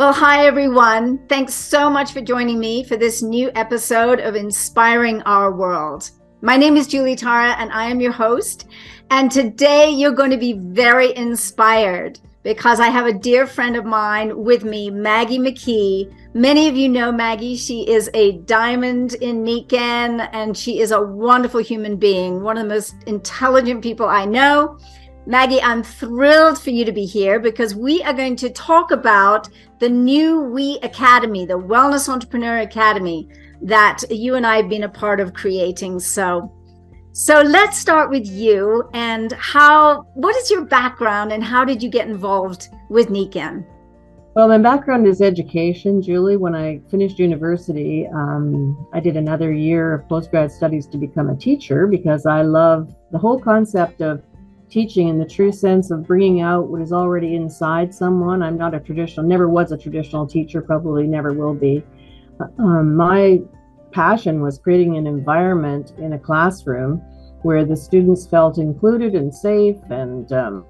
Well, hi, everyone. Thanks so much for joining me for this new episode of Inspiring Our World. My name is Julie Tara, and I am your host. And today you're going to be very inspired because I have a dear friend of mine with me, Maggie McKee. Many of you know Maggie. She is a diamond in Nikken, and she is a wonderful human being, one of the most intelligent people I know. Maggie, I'm thrilled for you to be here because we are going to talk about the new We Academy, the Wellness Entrepreneur Academy that you and I have been a part of creating. So, so let's start with you and how what is your background and how did you get involved with Nikken? Well, my background is education, Julie. When I finished university, um, I did another year of postgrad studies to become a teacher because I love the whole concept of teaching in the true sense of bringing out what is already inside someone. I'm not a traditional, never was a traditional teacher, probably never will be. Um, my passion was creating an environment in a classroom where the students felt included and safe and, um,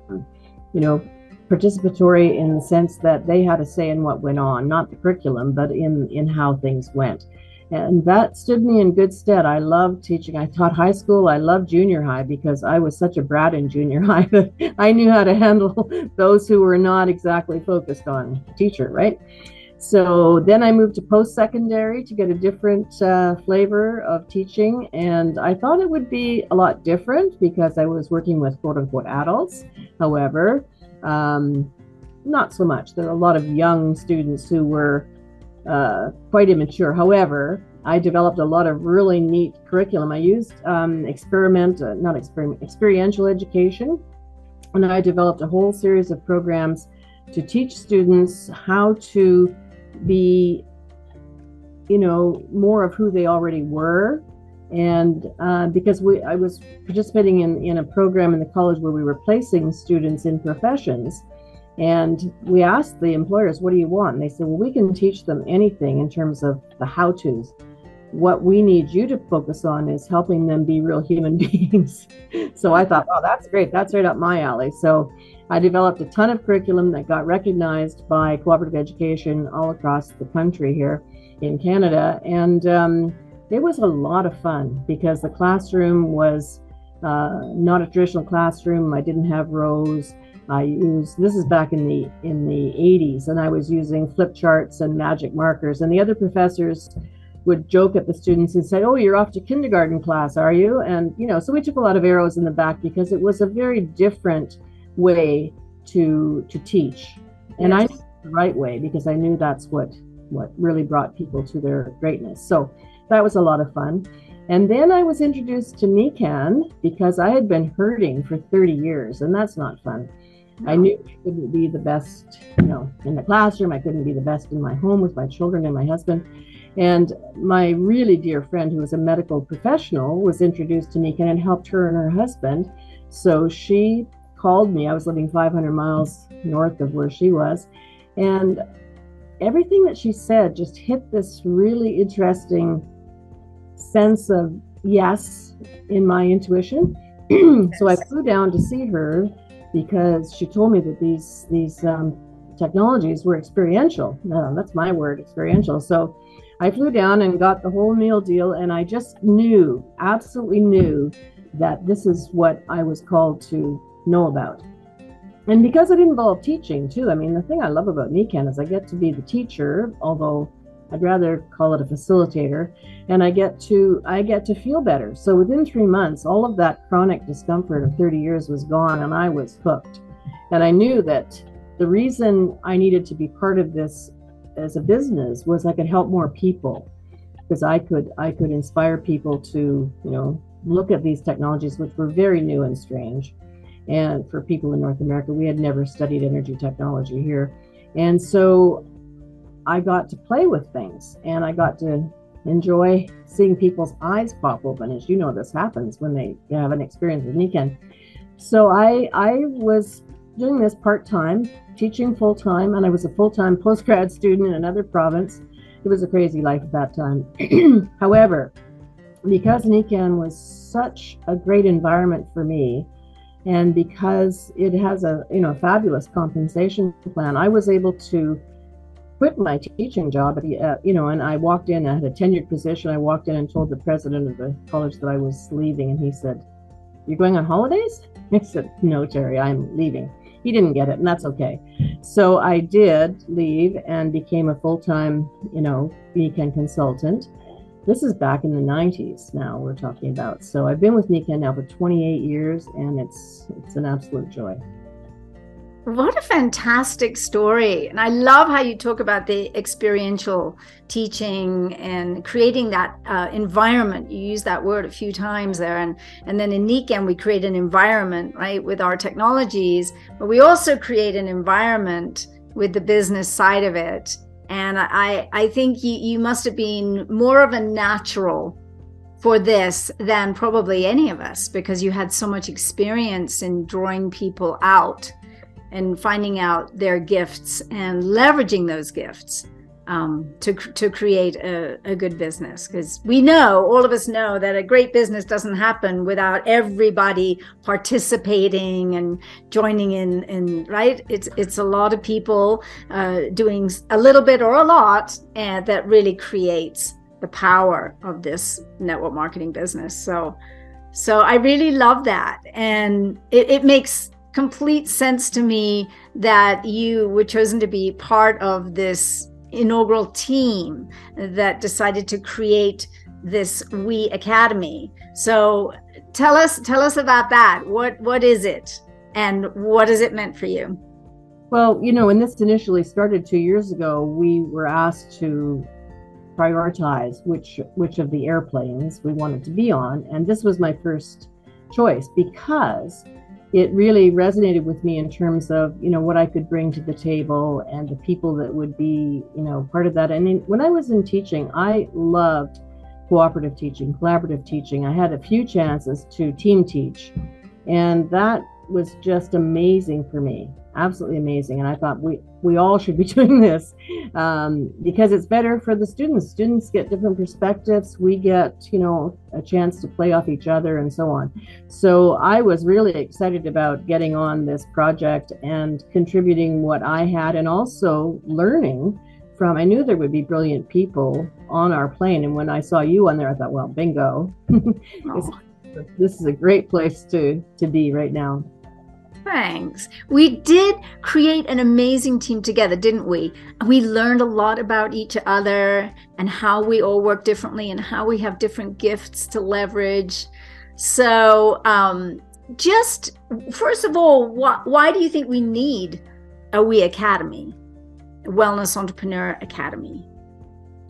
you know, participatory in the sense that they had a say in what went on, not the curriculum, but in, in how things went. And that stood me in good stead. I loved teaching. I taught high school. I loved junior high because I was such a brat in junior high that I knew how to handle those who were not exactly focused on teacher, right? So then I moved to post secondary to get a different uh, flavor of teaching. And I thought it would be a lot different because I was working with quote unquote adults. However, um, not so much. There are a lot of young students who were uh, quite immature. However, I developed a lot of really neat curriculum. I used um, experiment, uh, not experiment, experiential education, and I developed a whole series of programs to teach students how to be, you know, more of who they already were. And uh, because we, I was participating in, in a program in the college where we were placing students in professions, and we asked the employers, what do you want? And they said, well, we can teach them anything in terms of the how to's. What we need you to focus on is helping them be real human beings. so I thought, oh, that's great. That's right up my alley. So I developed a ton of curriculum that got recognized by cooperative education all across the country here in Canada. And um, it was a lot of fun because the classroom was uh, not a traditional classroom. I didn't have rows. I used this is back in the in the 80s, and I was using flip charts and magic markers. And the other professors would joke at the students and say, "Oh, you're off to kindergarten class, are you?" And you know, so we took a lot of arrows in the back because it was a very different way to to teach, and yes. I knew the right way because I knew that's what what really brought people to their greatness. So that was a lot of fun. And then I was introduced to Nikken because I had been hurting for 30 years, and that's not fun. I knew I couldn't be the best, you know, in the classroom. I couldn't be the best in my home with my children and my husband. And my really dear friend, who was a medical professional, was introduced to Nikken and helped her and her husband. So she called me. I was living 500 miles north of where she was. And everything that she said just hit this really interesting sense of yes in my intuition. so I flew down to see her because she told me that these these um, technologies were experiential. Uh, that's my word, experiential. So I flew down and got the whole meal deal, and I just knew, absolutely knew, that this is what I was called to know about. And because it involved teaching too, I mean, the thing I love about Nikken is I get to be the teacher, although I'd rather call it a facilitator, and I get to I get to feel better. So within three months, all of that chronic discomfort of 30 years was gone, and I was hooked. And I knew that the reason I needed to be part of this as a business was I could help more people because I could I could inspire people to you know look at these technologies which were very new and strange. And for people in North America, we had never studied energy technology here. And so I got to play with things and I got to enjoy seeing people's eyes pop open. As you know, this happens when they have an experience with Nikken. So I I was doing this part time, teaching full time, and I was a full time post grad student in another province. It was a crazy life at that time. However, because Nikken was such a great environment for me, and because it has a you know fabulous compensation plan, I was able to quit my teaching job, at the, uh, you know, and I walked in, I had a tenured position. I walked in and told the president of the college that I was leaving, and he said, You're going on holidays? I said, No, Terry, I'm leaving. He didn't get it, and that's okay. So I did leave and became a full time, you know, Nikken consultant. This is back in the 90s now we're talking about. So I've been with Nikken now for 28 years, and it's it's an absolute joy. What a fantastic story. And I love how you talk about the experiential teaching and creating that uh, environment. You use that word a few times there. And, and then in Nikken, we create an environment, right, with our technologies, but we also create an environment with the business side of it. And I, I think you, you must have been more of a natural for this than probably any of us because you had so much experience in drawing people out and finding out their gifts and leveraging those gifts um, to, to create a, a good business. Because we know, all of us know, that a great business doesn't happen without everybody participating and joining in. Right, it's it's a lot of people uh, doing a little bit or a lot, and that really creates the power of this network marketing business. So. So I really love that. And it, it makes complete sense to me that you were chosen to be part of this inaugural team that decided to create this we academy. So tell us tell us about that. What what is it? And what is it meant for you? Well you know when this initially started two years ago we were asked to prioritize which which of the airplanes we wanted to be on. And this was my first choice because it really resonated with me in terms of you know what I could bring to the table and the people that would be you know part of that. And when I was in teaching, I loved cooperative teaching, collaborative teaching. I had a few chances to team teach, and that was just amazing for me absolutely amazing and i thought we we all should be doing this um, because it's better for the students. Students get different perspectives we get you know a chance to play off each other and so on. So i was really excited about getting on this project and contributing what i had and also learning from i knew there would be brilliant people on our plane and when i saw you on there i thought well bingo. Oh. this is a great place to to be right now Thanks. We did create an amazing team together, didn't we? We learned a lot about each other and how we all work differently and how we have different gifts to leverage. So, um, just first of all, wh- why do you think we need a We Academy, a Wellness Entrepreneur Academy?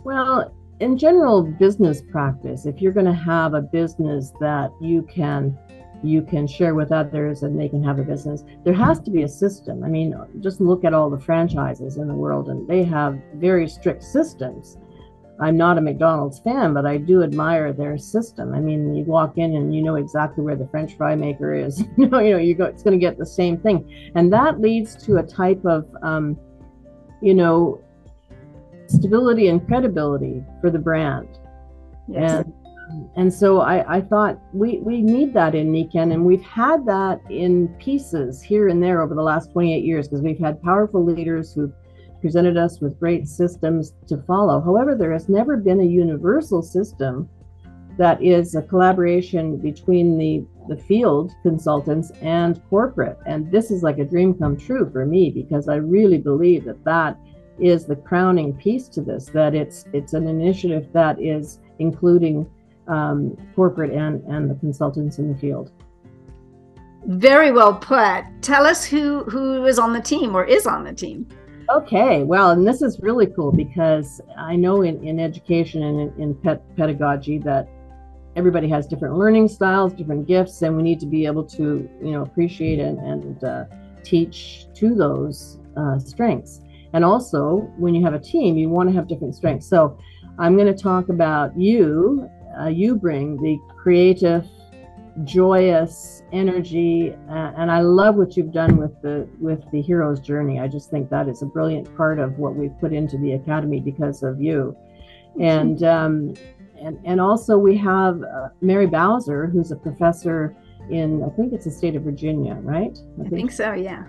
Well, in general business practice, if you're going to have a business that you can you can share with others and they can have a business. There has to be a system. I mean, just look at all the franchises in the world and they have very strict systems. I'm not a McDonald's fan, but I do admire their system. I mean, you walk in and you know exactly where the French fry maker is. you know, you know, you go, it's going to get the same thing, and that leads to a type of, um, you know, stability and credibility for the brand. Yes. And and so I, I thought we, we need that in Nikken, and we've had that in pieces here and there over the last 28 years because we've had powerful leaders who've presented us with great systems to follow. However, there has never been a universal system that is a collaboration between the, the field consultants and corporate. And this is like a dream come true for me because I really believe that that is the crowning piece to this, that it's it's an initiative that is including um, corporate and, and the consultants in the field. Very well put. Tell us who who is on the team or is on the team. Okay, well, and this is really cool because I know in, in education and in, in pet pedagogy that everybody has different learning styles, different gifts, and we need to be able to, you know, appreciate and, and uh, teach to those uh, strengths. And also, when you have a team, you want to have different strengths. So, I'm going to talk about you uh, you bring the creative joyous energy uh, and i love what you've done with the with the hero's journey. I just think that is a brilliant part of what we've put into the academy because of you. And um, and and also we have uh, mary bowser who's a professor in i think it's the state of virginia right? I, I think, think so yeah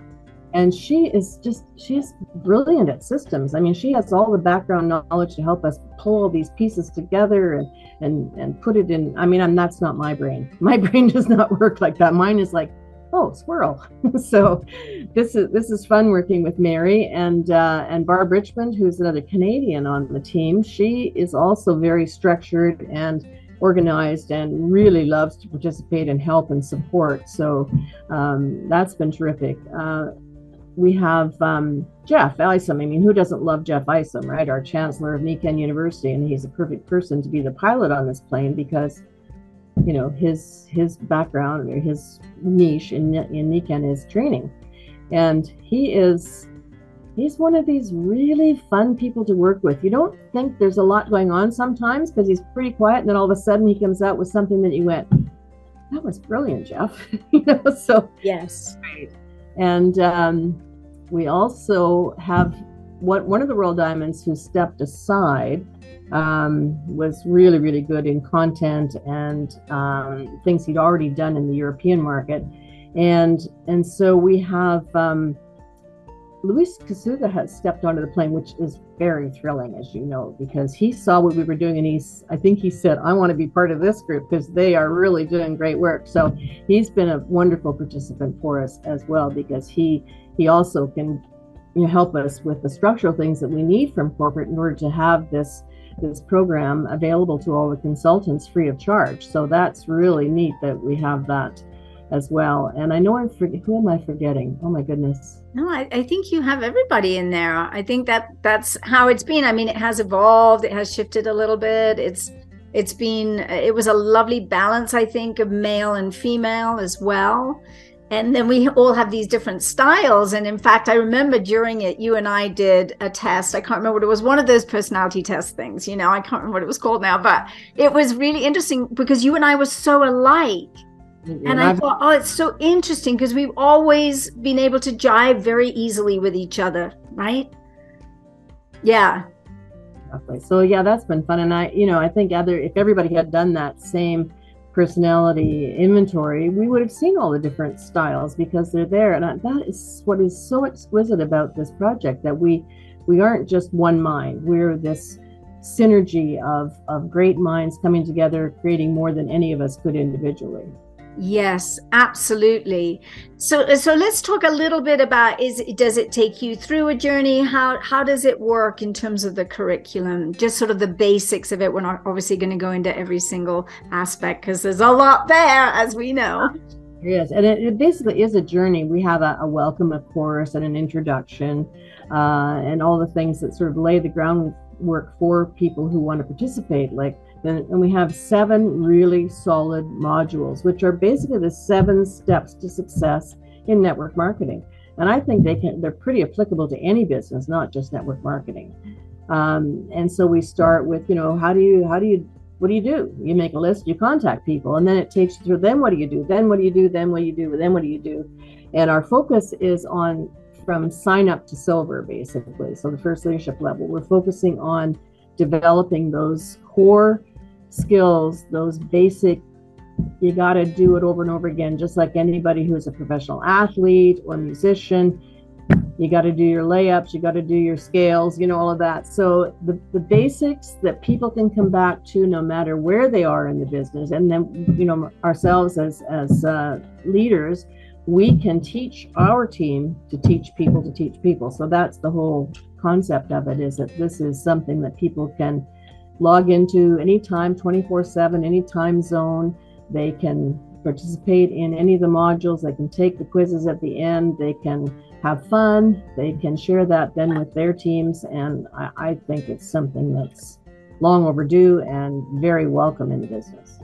and she is just she's brilliant at systems. I mean she has all the background knowledge to help us pull all these pieces together and and and put it in i mean I'm, that's not my brain. My brain does not work like that. Mine is like oh squirrel. So this is this is fun working with mary and uh, and barb richmond who's another canadian on the team. She is also very structured and organized and really loves to participate and help and support. So um, that's been terrific. Uh, we have um, Jeff Isom. I mean, who doesn't love Jeff Isom, right? Our chancellor of Nikken University, and he's a perfect person to be the pilot on this plane because, you know, his his background or his niche in in is training, and he is he's one of these really fun people to work with. You don't think there's a lot going on sometimes because he's pretty quiet, and then all of a sudden he comes out with something that you went, "That was brilliant, Jeff." you know, so yes. Right and um, we also have what one of the Royal Diamonds who stepped aside um, was really, really good in content and um, things he'd already done in the European market. And and so we have um, Luis Kasuga has stepped onto the plane, which is very thrilling, as you know, because he saw what we were doing and he's, I think he said, I want to be part of this group because they are really doing great work. So he's been a wonderful participant for us as well because he he also can you know, help us with the structural things that we need from corporate in order to have this this program available to all the consultants free of charge. So that's really neat that we have that as well. And I know I'm forgetting. Who am I forgetting? Oh my goodness. No, I, I, think you have everybody in there. I think that that's how it's been. I mean, it has evolved. It has shifted a little bit. It's it's been it was a lovely balance, I think, of male and female as well. And then we all have these different styles. And in fact, I remember during it, you and I did a test. I can't remember what it was, one of those personality test things, you know, I can't remember what it was called now, but it was really interesting because you and I were so alike and I thought, oh, it's so interesting because we've always been able to jive very easily with each other, right? Yeah. Exactly. So yeah, that's been fun. And I, you know, I think other if everybody had done that same personality inventory, we would have seen all the different styles because they're there. And that is what is so exquisite about this project that we we aren't just one mind. We're this synergy of of great minds coming together, creating more than any of us could individually. Yes, absolutely. So so let's talk a little bit about is does it take you through a journey? How how does it work in terms of the curriculum? Just sort of the basics of it. We're not obviously going to go into every single aspect because there's a lot there, as we know. Yes, and it, it basically is a journey. We have a, a welcome, of course, and an introduction, uh, and all the things that sort of lay the groundwork for people who want to participate, like and, we have seven really solid modules, which are basically the seven steps to success in network marketing. And I think they can they're pretty applicable to any business, not just network marketing. Um, and so we start with, you know, how do you how do you what do you do? You make a list, you contact people, and then it takes you through. Then what do you do? Then what do you do? Then what do you do? Then what do you do? And our focus is on from sign up to silver, basically. So the first leadership level, we're focusing on developing those core skills, those basic, you got to do it over and over again, just like anybody who's a professional athlete or musician. You got to do your layups, you got to do your scales, you know, all of that. So, the, the basics that people can come back to no matter where they are in the business. And then, you know, ourselves as, as uh, leaders, we can teach our team to teach people to teach people. So, that's the whole concept of it is that this is something that people can log into anytime, 24 7, any time zone. They can participate in any of the modules. They can take the quizzes at the end. They can have fun. They can share that then with their teams. And I, I think it's something that's long overdue and very welcome in the business.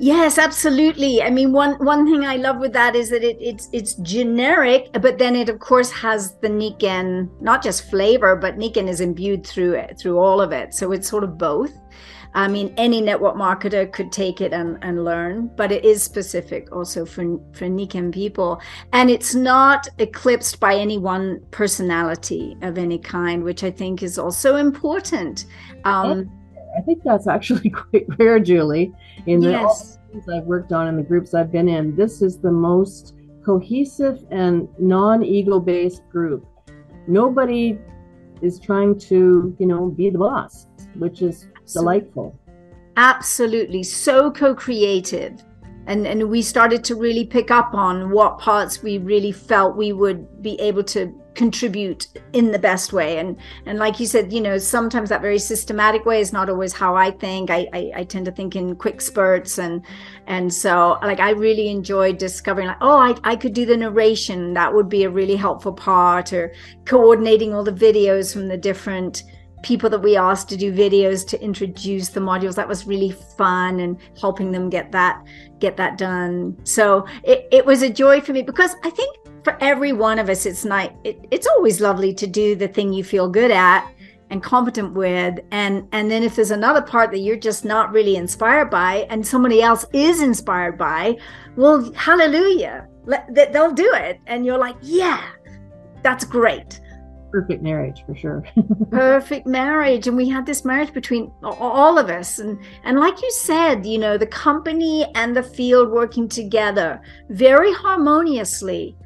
Yes, absolutely. I mean, one one thing I love with that is that it, it's it's generic, but then it of course has the Nikken, not just flavor, but Nikken is imbued through it, through all of it. So it's sort of both. I mean, any network marketer could take it and, and learn, but it is specific also for for Nikken people, and it's not eclipsed by any one personality of any kind, which I think is also important. Um, I think that's actually quite rare, Julie. In the yes. I've worked on and the groups I've been in, this is the most cohesive and non-ego based group. Nobody is trying to, you know, be the boss, which is delightful. Absolutely. So co-creative. And and we started to really pick up on what parts we really felt we would be able to contribute in the best way. And and like you said you know sometimes that very systematic way is not always how i think. I i, I tend to think in quick spurts. And and so like i really enjoyed discovering like oh I, I could do the narration. That would be a really helpful part or coordinating all the videos from the different people that we asked to do videos to introduce the modules. That was really fun and helping them get that get that done. So it, it was a joy for me because i think for every one of us, it's not. It, it's always lovely to do the thing you feel good at and competent with, and and then if there's another part that you're just not really inspired by, and somebody else is inspired by, well, hallelujah, Let, they'll do it, and you're like, yeah, that's great. Perfect marriage for sure. Perfect marriage. And we had this marriage between all of us. And and like you said you know the company and the field working together very harmoniously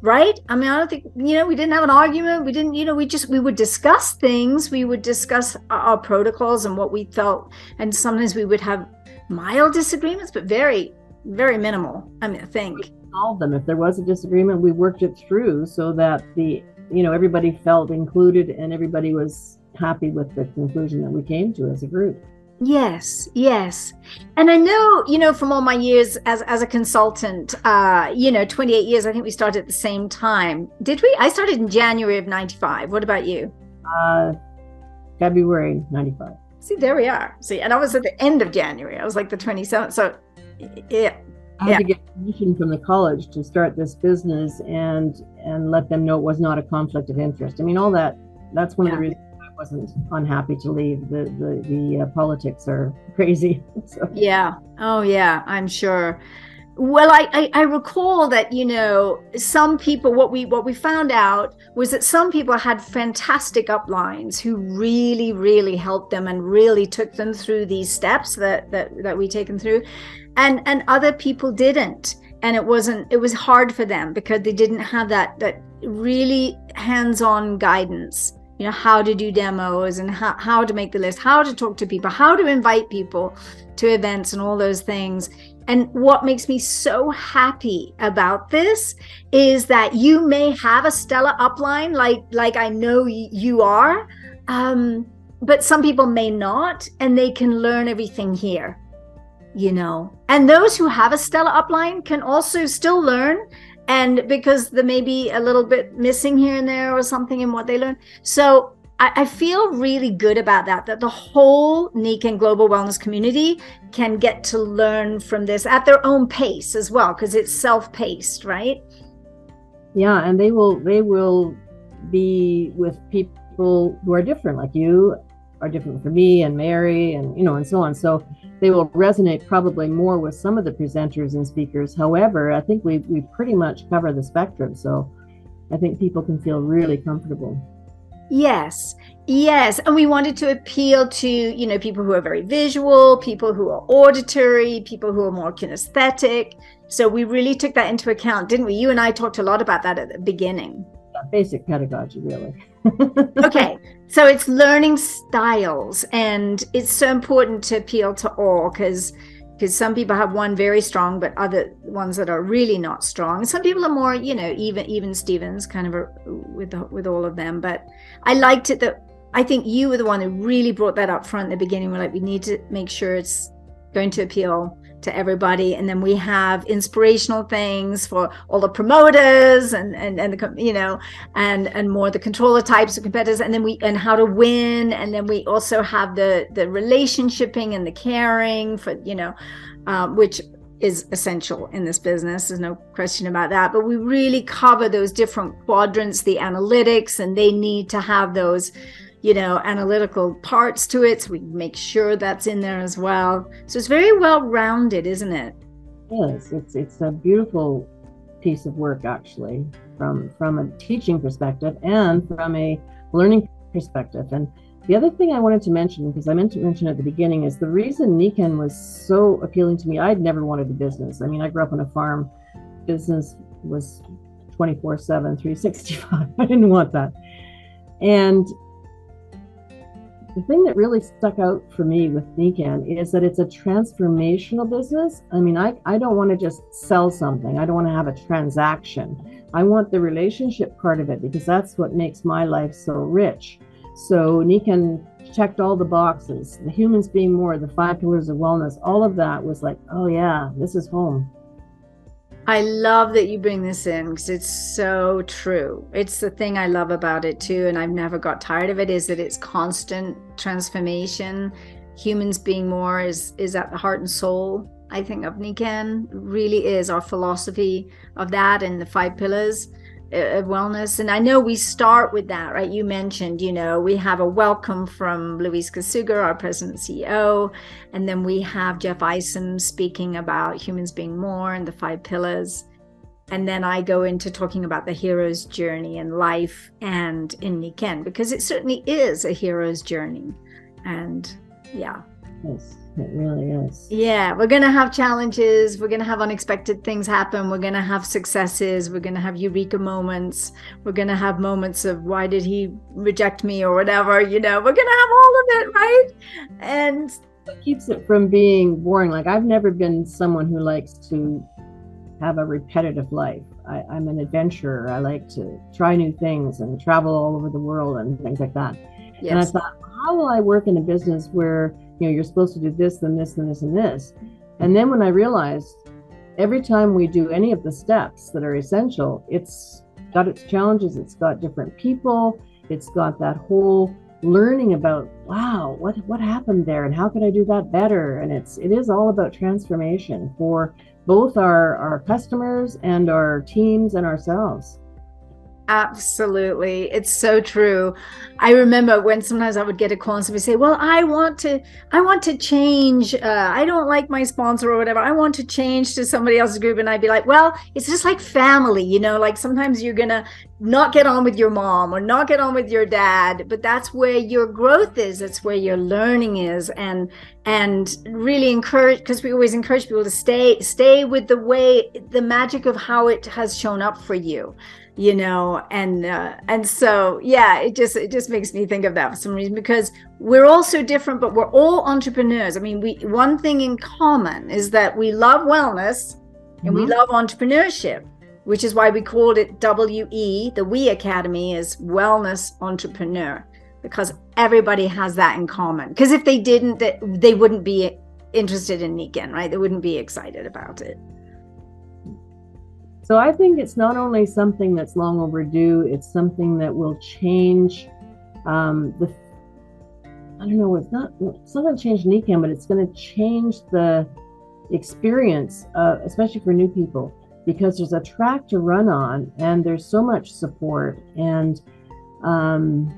right? I mean i don't think you know we didn't have an argument. We didn't you know we just we would discuss things. We would discuss our protocols and what we felt. And sometimes we would have mild disagreements but very very minimal i mean i think. Solve them. If there was a disagreement we worked it through so that the you know everybody felt included and everybody was happy with the conclusion that we came to as a group Yes, yes. And I know, you know, from all my years as as a consultant, uh, you know, 28 years, I think we started at the same time. Did we? I started in January of 95. What about you? Uh February 95. See, there we are. See, and I was at the end of January. I was like the 27th. So yeah. I had yeah. to get permission from the college to start this business and and let them know it was not a conflict of interest. I mean, all that that's one yeah. of the reasons wasn't unhappy to leave. The the the uh, politics are crazy. so. Yeah. Oh yeah. I'm sure. Well, I, I, I recall that you know some people. What we what we found out was that some people had fantastic uplines who really really helped them and really took them through these steps that that that we taken through, and and other people didn't and it wasn't it was hard for them because they didn't have that that really hands-on guidance you know how to do demos and how, how to make the list how to talk to people how to invite people to events and all those things. And what makes me so happy about this is that you may have a stellar upline like like i know you are um, but some people may not and they can learn everything here you know. And those who have a stellar upline can also still learn and because there may be a little bit missing here and there or something in what they learn. So I, I feel really good about that, that the whole Nikken global wellness community can get to learn from this at their own pace as well, because it's self-paced, right? Yeah, and they will they will be with people who are different, like you are different from me and Mary and you know and so on. So they will resonate probably more with some of the presenters and speakers. However, I think we we pretty much cover the spectrum. So I think people can feel really comfortable. Yes. Yes, and we wanted to appeal to, you know, people who are very visual, people who are auditory, people who are more kinesthetic. So we really took that into account, didn't we? You and I talked a lot about that at the beginning. Basic pedagogy, really. Okay, so it's learning styles, and it's so important to appeal to all because because some people have one very strong, but other ones that are really not strong. Some people are more, you know, even even Stevens, kind of a, with the, with all of them. But I liked it that I think you were the one who really brought that up front in the beginning. We're like, we need to make sure it's going to appeal to everybody. And then we have inspirational things for all the promoters and and and the you know and and more the controller types of competitors. And then we and how to win. And then we also have the the relationshiping and the caring for you know um, which is essential in this business. There's no question about that. But we really cover those different quadrants the analytics and they need to have those you know, analytical parts to it. So we make sure that's in there as well. So it's very well rounded, isn't it? Yes, it's it's a beautiful piece of work actually from from a teaching perspective and from a learning perspective. And the other thing I wanted to mention, because I meant to mention at the beginning, is the reason Nikken was so appealing to me. I'd never wanted a business. I mean, I grew up on a farm. Business was 24 7, 365. I didn't want that. And the thing that really stuck out for me with Nikken is that it's a transformational business. I mean, I, I don't want to just sell something, I don't want to have a transaction. I want the relationship part of it because that's what makes my life so rich. So Nikken checked all the boxes the humans being more, the five pillars of wellness, all of that was like, oh, yeah, this is home. I love that you bring this in because it's so true. It's the thing I love about it too, and I've never got tired of it. Is that it's constant transformation. Humans being more is is at the heart and soul. I think of Nikken really is our philosophy of that and the five pillars of wellness. And I know we start with that, right? You mentioned, you know, we have a welcome from Luis Kasuga, our president CEO, and then we have Jeff Isom speaking about humans being more and the five pillars. And then I go into talking about the hero's journey in life and in Nikken, because it certainly is a hero's journey. And yeah. Yes. It really is. Yeah, we're going to have challenges. We're going to have unexpected things happen. We're going to have successes. We're going to have eureka moments. We're going to have moments of why did he reject me or whatever, you know. We're going to have all of it, right? And it keeps it from being boring. Like I've never been someone who likes to have a repetitive life. I, am an adventurer. I like to try new things and travel all over the world and things like that. Yes. And I thought, how will I work in a business where you know, you're supposed to do this then this and this and this. And then when I realized every time we do any of the steps that are essential, it's got its challenges, it's got different people, it's got that whole learning about wow what what happened there and how could i do that better and it's it is all about transformation for both our our customers and our teams and ourselves Absolutely. It's so true. I remember when sometimes I would get a call and somebody say, well, I want to, I want to change. Uh, I don't like my sponsor or whatever. I want to change to somebody else's group. And I'd be like, well, it's just like family, you know, like sometimes you're going to not get on with your mom or not get on with your dad, but that's where your growth is. That's where your learning is. And, and really encourage, because we always encourage people to stay, stay with the way, the magic of how it has shown up for you you know and uh, and so yeah it just it just makes me think of that for some reason because we're all so different but we're all entrepreneurs. I mean we one thing in common is that we love wellness and mm-hmm. we love entrepreneurship which is why we called it we the we academy is wellness entrepreneur because everybody has that in common. Because if they didn't they, they wouldn't be interested in Nikken, right? They wouldn't be excited about it so I think it's not only something that's long overdue, it's something that will change um, the. I don't know. It's not. It's not going to change Nikken, but it's going to change the experience, uh, especially for new people, because there's a track to run on, and there's so much support, and um,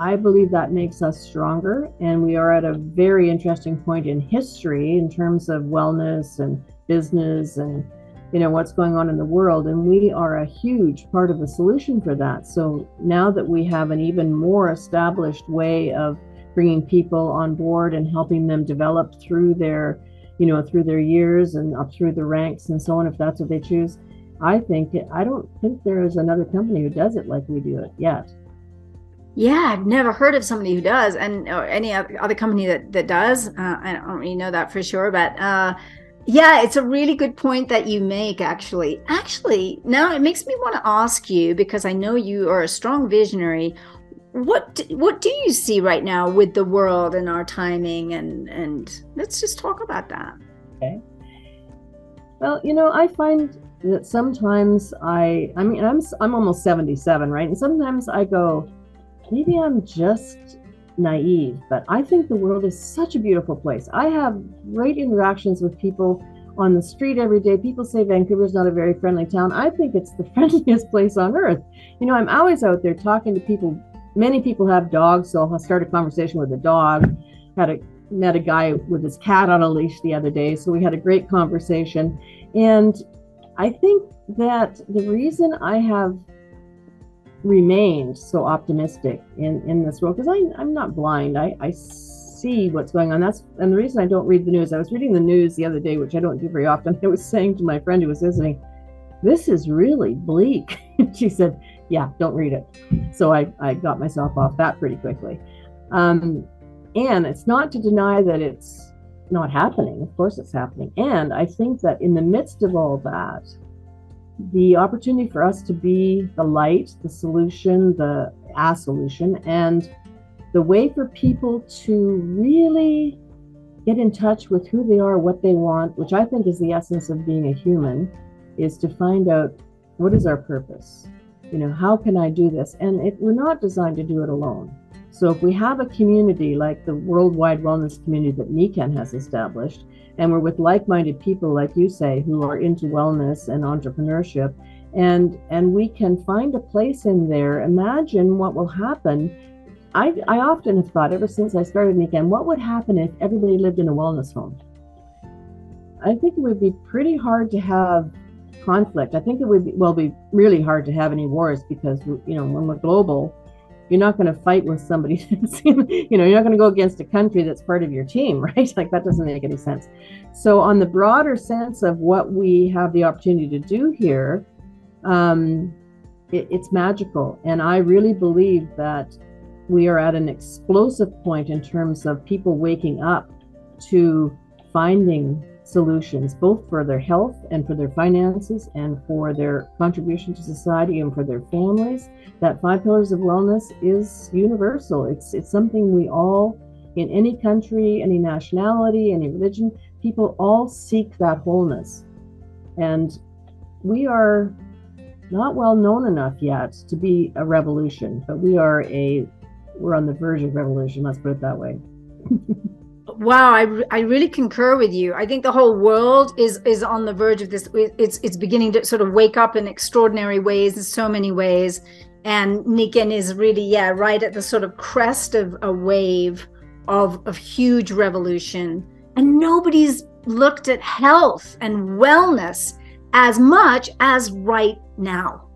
I believe that makes us stronger. And we are at a very interesting point in history in terms of wellness and business and you know what's going on in the world and we are a huge part of the solution for that so now that we have an even more established way of bringing people on board and helping them develop through their you know through their years and up through the ranks and so on if that's what they choose i think i don't think there is another company who does it like we do it yet yeah, I've never heard of somebody who does, and or any other company that that does. Uh, I don't really know that for sure, but uh, yeah, it's a really good point that you make, actually. Actually, now it makes me want to ask you because I know you are a strong visionary. What what do you see right now with the world and our timing and and let's just talk about that. Okay. Well, you know, I find that sometimes I I mean I'm I'm almost 77, right? And sometimes I go maybe I'm just naive, but I think the world is such a beautiful place. I have great interactions with people on the street every day. People say Vancouver's not a very friendly town. I think it's the friendliest place on earth. You know, I'm always out there talking to people. Many people have dogs, so I'll start a conversation with a dog. Had a met a guy with his cat on a leash the other day, so we had a great conversation. And I think that the reason I have remained so optimistic in in this world because I'm not blind. I, I see what's going on. That's and the reason I don't read the news. I was reading the news the other day, which I don't do very often. I was saying to my friend who was visiting, this is really bleak. she said, yeah, don't read it. So I, I got myself off that pretty quickly. Um, and it's not to deny that it's not happening. Of course, it's happening. And I think that in the midst of all that, the opportunity for us to be the light, the solution, the a solution, and the way for people to really get in touch with who they are, what they want, which I think is the essence of being a human, is to find out what is our purpose. You know, how can I do this? And if we're not designed to do it alone. So if we have a community like the worldwide wellness community that Nikken has established, and we're with like-minded people like you say who are into wellness and entrepreneurship, and and we can find a place in there. Imagine what will happen I, I often have thought ever since I started Nikken, what would happen if everybody lived in a wellness home? I think it would be pretty hard to have conflict. I think it would be, well be really hard to have any wars because you know when we're global, you're not going to fight with somebody. you know, you're not going to go against a country that's part of your team, right? Like that doesn't make any sense. So on the broader sense of what we have the opportunity to do here, um, it, it's magical, and I really believe that we are at an explosive point in terms of people waking up to finding solutions, both for their health and for their finances and for their contribution to society and for their families. That five pillars of wellness is universal. It's it's something we all in any country, any nationality, any religion, people all seek that wholeness. And we are not well known enough yet to be a revolution, but we are a we're on the verge of revolution. Let's put it that way. wow, I, I really concur with you. I think the whole world is is on the verge of this. It's it's beginning to sort of wake up in extraordinary ways in so many ways. And Nikken is really, yeah, right at the sort of crest of a wave of of huge revolution. And nobody's looked at health and wellness as much as right now.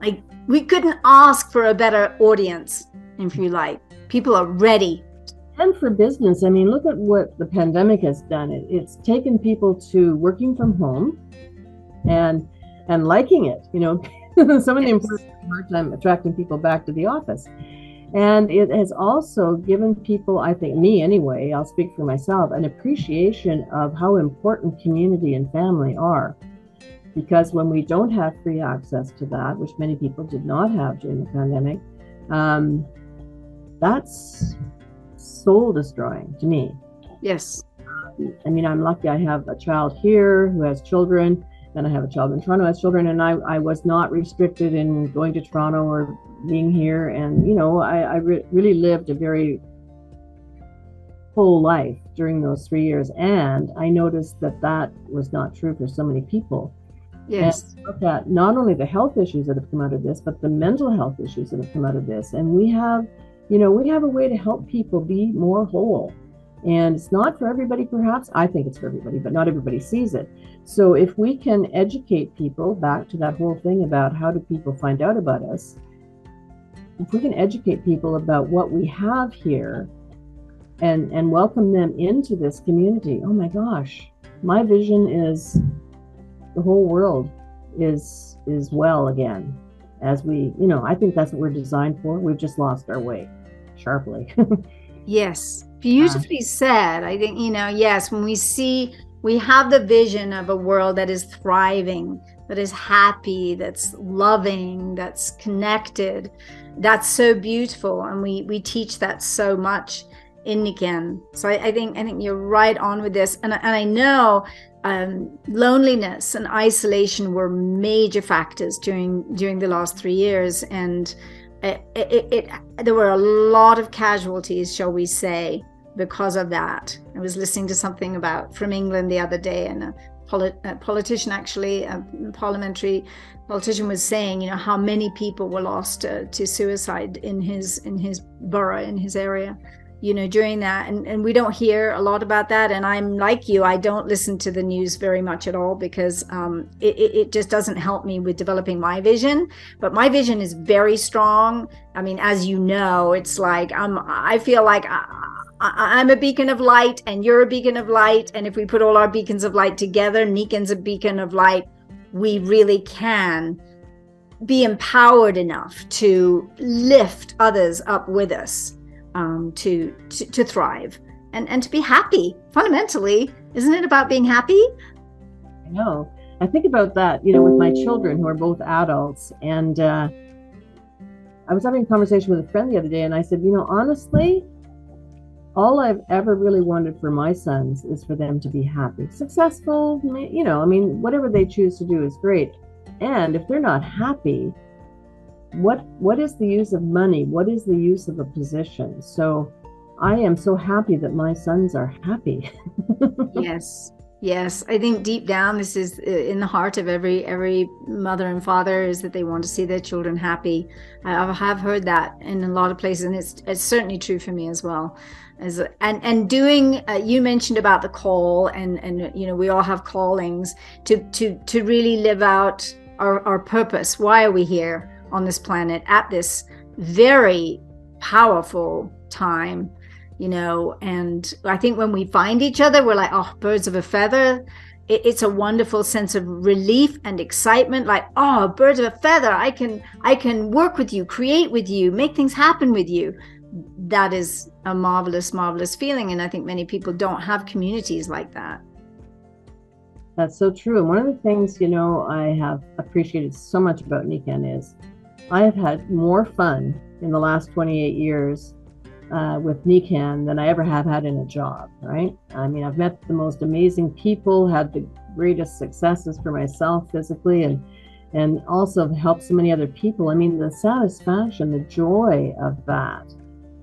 Like we couldn't ask for a better audience if you like. People are ready. And for business, I mean, look at what the pandemic has done. It, it's taken people to working from home and and liking it. You know, some of the employers have a hard time attracting people back to the office. And it has also given people, I think, me anyway, I'll speak for myself, an appreciation of how important community and family are. Because when we don't have free access to that, which many people did not have during the pandemic, um, that's soul destroying to me. Yes. I mean, I'm lucky I have a child here who has children, and I have a child in Toronto who has children, and I, I was not restricted in going to Toronto or being here. And, you know, I, I re- really lived a very full life during those three years. And I noticed that that was not true for so many people. Yes. And at not only the health issues that have come out of this, but the mental health issues that have come out of this. And we have you know, we have a way to help people be more whole. And it's not for everybody, perhaps. I think it's for everybody, but not everybody sees it. So if we can educate people back to that whole thing about how do people find out about us, if we can educate people about what we have here and and welcome them into this community, oh my gosh, my vision is the whole world is is well again as we you know i think that's what we're designed for we've just lost our way sharply. yes, beautifully uh, said. I think, you know, yes, when we see, we have the vision of a world that is thriving, that is happy, that's loving, that's connected. That's so beautiful. And we, we teach that so much in Nikken. So I, I think I think you're right on with this. And, and I know um, loneliness and isolation were major factors during during the last three years. And it, it, it, there were a lot of casualties, shall we say, because of that. I was listening to something about from England the other day, and a, a politician, actually, a parliamentary politician, was saying, you know, how many people were lost uh, to suicide in his in his borough, in his area you know during that and, and we don't hear a lot about that. And i'm like you i don't listen to the news very much at all because um, it, it just doesn't help me with developing my vision. But my vision is very strong. I mean as you know it's like i'm i feel like I, I'm a beacon of light and you're a beacon of light. And if we put all our beacons of light together, Nikken's a beacon of light we really can be empowered enough to lift others up with us um, to, to to thrive. And and to be happy. Fundamentally isn't it about being happy? I know. I think about that you know with my children who are both adults. And uh, i was having a conversation with a friend the other day and i said you know honestly all I've ever really wanted for my sons is for them to be happy, successful, you know, I mean, whatever they choose to do is great. And if they're not happy, what what is the use of money? What is the use of a position? So I am so happy that my sons are happy. yes. Yes, I think deep down this is uh, in the heart of every every mother and father is that they want to see their children happy. I have heard that in a lot of places, and it's it's certainly true for me as well. As and and doing, uh, you mentioned about the call, and and you know we all have callings to to to really live out our our purpose. Why are we here on this planet at this very powerful time? you know and i think when we find each other we're like oh birds of a feather. It, it's a wonderful sense of relief and excitement like oh birds of a feather i can i can work with you create with you make things happen with you. That is a marvelous marvelous feeling and i think many people don't have communities like that. That's so true. And one of the things you know i have appreciated so much about nikken is i have had more fun in the last 28 years uh, with Nikken than I ever have had in a job, right? I mean, I've met the most amazing people, had the greatest successes for myself physically, and and also helped so many other people. I mean, the satisfaction, the joy of that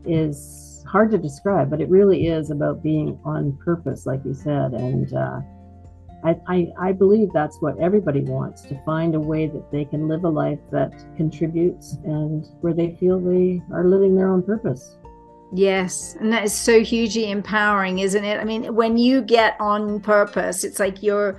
is hard to describe, but it really is about being on purpose, like you said. And uh, I, I, I believe that's what everybody wants to find a way that they can live a life that contributes and where they feel they are living their own purpose. Yes, and that is so hugely empowering, isn't it? I mean, when you get on purpose, it's like you're.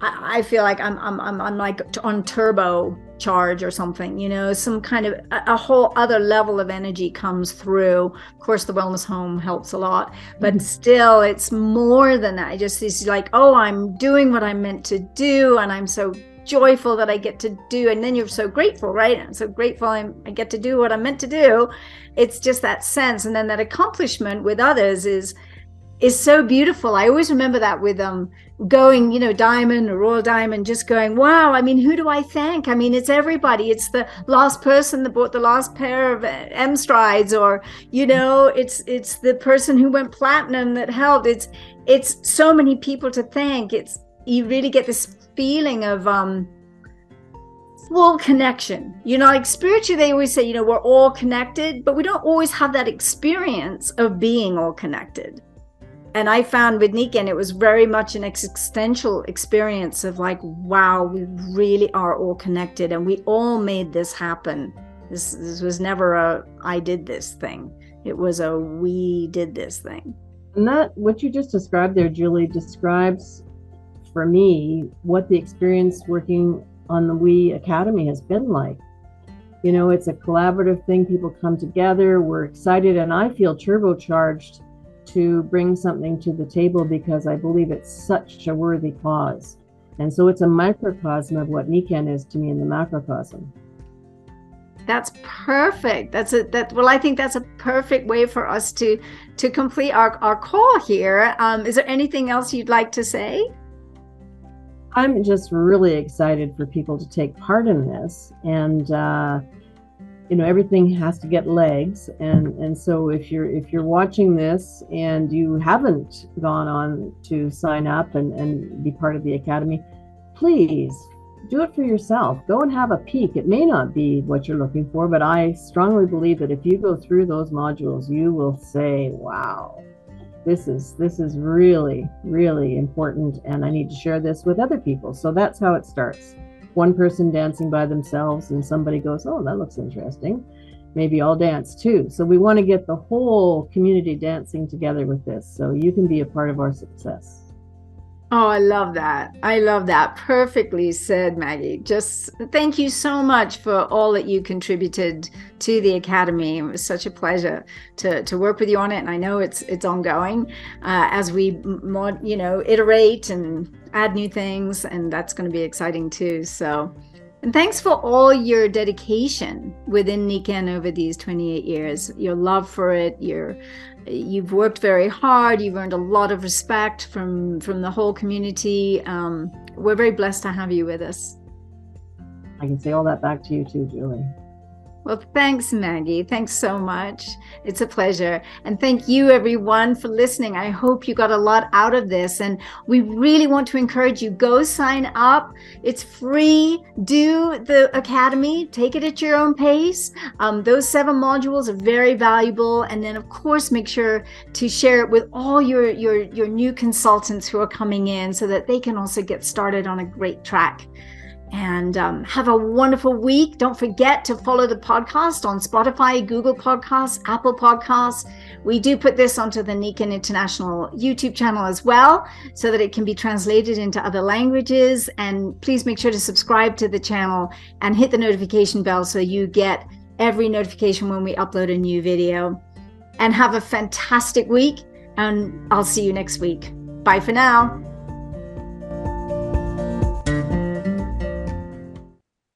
I, feel like I'm, I'm, I'm, I'm like on turbo charge or something. You know, some kind of a, a, whole other level of energy comes through. Of course, the wellness home helps a lot, but mm-hmm. still, it's more than that. I just it's like, oh, I'm doing what I'm meant to do, and I'm so joyful that I get to do. And then you're so grateful, right? I'm so grateful I'm, I get to do what I'm meant to do. It's just that sense. And then that accomplishment with others is is so beautiful. I always remember that with um going, you know, Diamond or Royal Diamond, just going, wow, I mean, who do I thank? I mean, it's everybody. It's the last person that bought the last pair of uh, M strides, or, you know, it's it's the person who went platinum that helped. It's it's so many people to thank. It's you really get this feeling of um full connection. You know, like spiritually, they always say, you know, we're all connected, but we don't always have that experience of being all connected. And I found with Nikken, it was very much an existential experience of like, wow, we really are all connected and we all made this happen. This, this was never a, I did this thing. It was a, we did this thing. And that, what you just described there, Julie, describes for me what the experience working on the We Academy has been like. You know, it's a collaborative thing. People come together, we're excited, and I feel turbocharged to bring something to the table because I believe it's such a worthy cause. And so it's a microcosm of what Nikken is to me in the macrocosm. That's perfect. That's a that well, I think that's a perfect way for us to to complete our, our call here. Um, is there anything else you'd like to say? I'm just really excited for people to take part in this. And, uh, you know, everything has to get legs. And, and so if you're, if you're watching this and you haven't gone on to sign up and, and be part of the Academy, please do it for yourself. Go and have a peek. It may not be what you're looking for, but I strongly believe that if you go through those modules, you will say, wow, this is this is really really important and i need to share this with other people so that's how it starts one person dancing by themselves and somebody goes oh that looks interesting maybe i'll dance too so we want to get the whole community dancing together with this so you can be a part of our success Oh, I love that. I love that. Perfectly said, Maggie. Just thank you so much for all that you contributed to the Academy. It was such a pleasure to, to work with you on it. And I know it's it's ongoing uh, as we more, you know, iterate and add new things, and that's going to be exciting too. So, and thanks for all your dedication within Nikken over these 28 years. Your love for it, your you've worked very hard. You've earned a lot of respect from from the whole community. Um, we're very blessed to have you with us. I can say all that back to you too, Julie. Well, thanks, Maggie. Thanks so much. It's a pleasure. And thank you, everyone, for listening. I hope you got a lot out of this. And we really want to encourage you go sign up. It's free. Do the academy, take it at your own pace. Um, those seven modules are very valuable. And then, of course, make sure to share it with all your, your, your new consultants who are coming in so that they can also get started on a great track and um, have a wonderful week. Don't forget to follow the podcast on Spotify, Google Podcasts, Apple Podcasts. We do put this onto the Nikken International YouTube channel as well so that it can be translated into other languages. And please make sure to subscribe to the channel and hit the notification bell so you get every notification when we upload a new video. And have a fantastic week. And I'll see you next week. Bye for now.